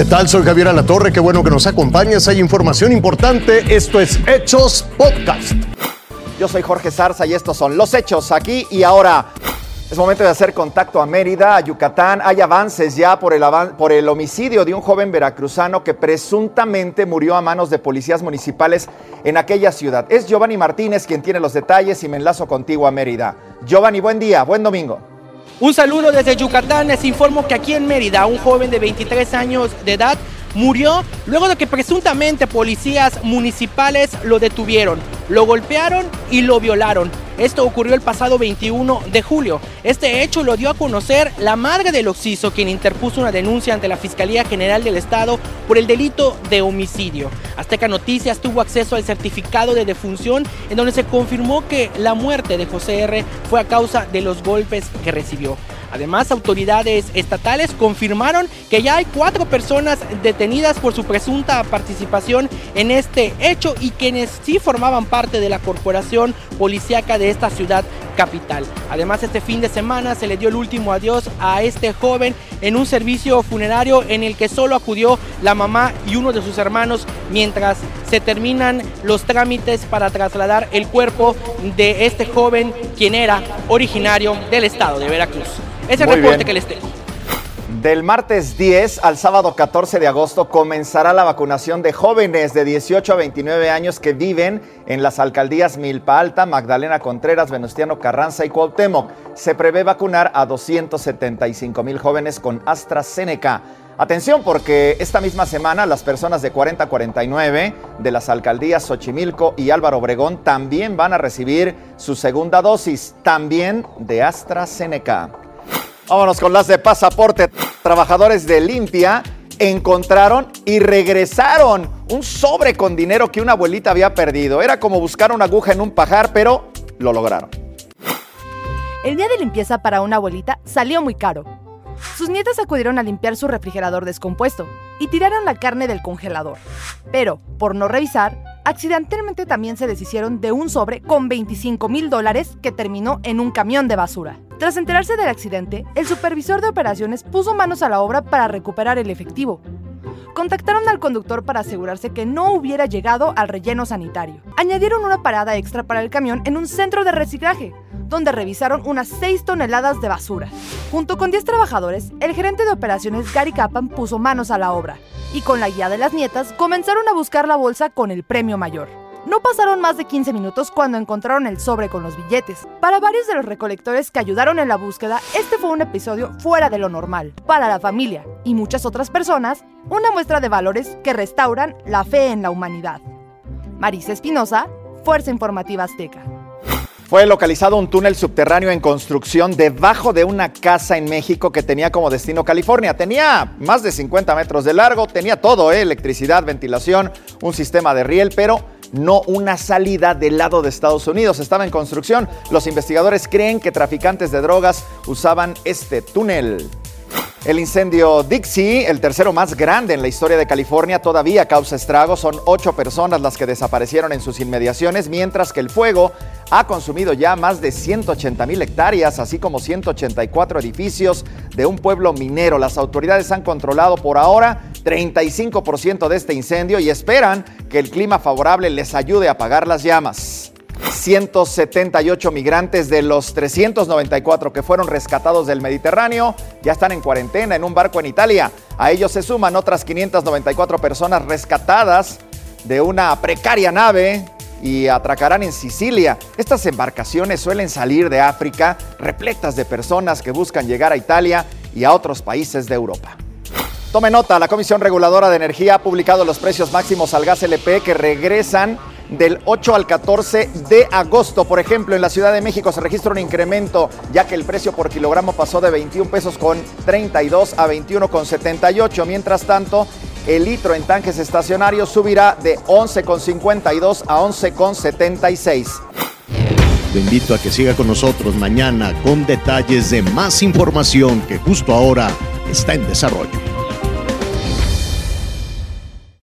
¿Qué tal? Soy Javier Alatorre, qué bueno que nos acompañas. Hay información importante. Esto es Hechos Podcast. Yo soy Jorge Zarza y estos son los hechos aquí y ahora. Es momento de hacer contacto a Mérida, a Yucatán. Hay avances ya por el, por el homicidio de un joven veracruzano que presuntamente murió a manos de policías municipales en aquella ciudad. Es Giovanni Martínez quien tiene los detalles y me enlazo contigo a Mérida. Giovanni, buen día, buen domingo. Un saludo desde Yucatán. Les informo que aquí en Mérida, un joven de 23 años de edad murió luego de que presuntamente policías municipales lo detuvieron, lo golpearon y lo violaron. Esto ocurrió el pasado 21 de julio. Este hecho lo dio a conocer la madre del occiso, quien interpuso una denuncia ante la Fiscalía General del Estado por el delito de homicidio. Azteca Noticias tuvo acceso al certificado de defunción en donde se confirmó que la muerte de José R fue a causa de los golpes que recibió. Además, autoridades estatales confirmaron que ya hay cuatro personas detenidas por su presunta participación en este hecho y quienes sí formaban parte de la corporación policíaca de esta ciudad capital. Además, este fin de semana se le dio el último adiós a este joven en un servicio funerario en el que solo acudió la mamá y uno de sus hermanos mientras se terminan los trámites para trasladar el cuerpo de este joven quien era originario del estado de Veracruz. Es el reporte que les tengo. Del martes 10 al sábado 14 de agosto comenzará la vacunación de jóvenes de 18 a 29 años que viven en las alcaldías Milpa Alta, Magdalena Contreras, Venustiano Carranza y Cuauhtémoc. Se prevé vacunar a 275 mil jóvenes con AstraZeneca. Atención porque esta misma semana las personas de 40 a 49 de las alcaldías Xochimilco y Álvaro Obregón también van a recibir su segunda dosis, también de AstraZeneca. Vámonos con las de pasaporte. Trabajadores de Limpia encontraron y regresaron un sobre con dinero que una abuelita había perdido. Era como buscar una aguja en un pajar, pero lo lograron. El día de limpieza para una abuelita salió muy caro. Sus nietas acudieron a limpiar su refrigerador descompuesto y tiraron la carne del congelador. Pero, por no revisar, accidentalmente también se deshicieron de un sobre con 25 mil dólares que terminó en un camión de basura. Tras enterarse del accidente, el supervisor de operaciones puso manos a la obra para recuperar el efectivo. Contactaron al conductor para asegurarse que no hubiera llegado al relleno sanitario. Añadieron una parada extra para el camión en un centro de reciclaje, donde revisaron unas 6 toneladas de basura. Junto con 10 trabajadores, el gerente de operaciones Gary Kappan puso manos a la obra y con la guía de las nietas comenzaron a buscar la bolsa con el premio mayor. No pasaron más de 15 minutos cuando encontraron el sobre con los billetes. Para varios de los recolectores que ayudaron en la búsqueda, este fue un episodio fuera de lo normal. Para la familia y muchas otras personas, una muestra de valores que restauran la fe en la humanidad. Marisa Espinosa, Fuerza Informativa Azteca. Fue localizado un túnel subterráneo en construcción debajo de una casa en México que tenía como destino California. Tenía más de 50 metros de largo, tenía todo, ¿eh? electricidad, ventilación, un sistema de riel, pero no una salida del lado de Estados Unidos. Estaba en construcción. Los investigadores creen que traficantes de drogas usaban este túnel. El incendio Dixie, el tercero más grande en la historia de California, todavía causa estragos. Son ocho personas las que desaparecieron en sus inmediaciones, mientras que el fuego ha consumido ya más de 180 mil hectáreas, así como 184 edificios de un pueblo minero. Las autoridades han controlado por ahora 35% de este incendio y esperan que el clima favorable les ayude a apagar las llamas. 178 migrantes de los 394 que fueron rescatados del Mediterráneo ya están en cuarentena en un barco en Italia. A ellos se suman otras 594 personas rescatadas de una precaria nave y atracarán en Sicilia. Estas embarcaciones suelen salir de África repletas de personas que buscan llegar a Italia y a otros países de Europa. Tome nota, la Comisión Reguladora de Energía ha publicado los precios máximos al gas LP que regresan del 8 al 14 de agosto. Por ejemplo, en la Ciudad de México se registra un incremento, ya que el precio por kilogramo pasó de 21 pesos con 32 a 21 con 78. Mientras tanto, el litro en tanques estacionarios subirá de 11,52 a 11,76. Lo invito a que siga con nosotros mañana con detalles de más información que justo ahora está en desarrollo.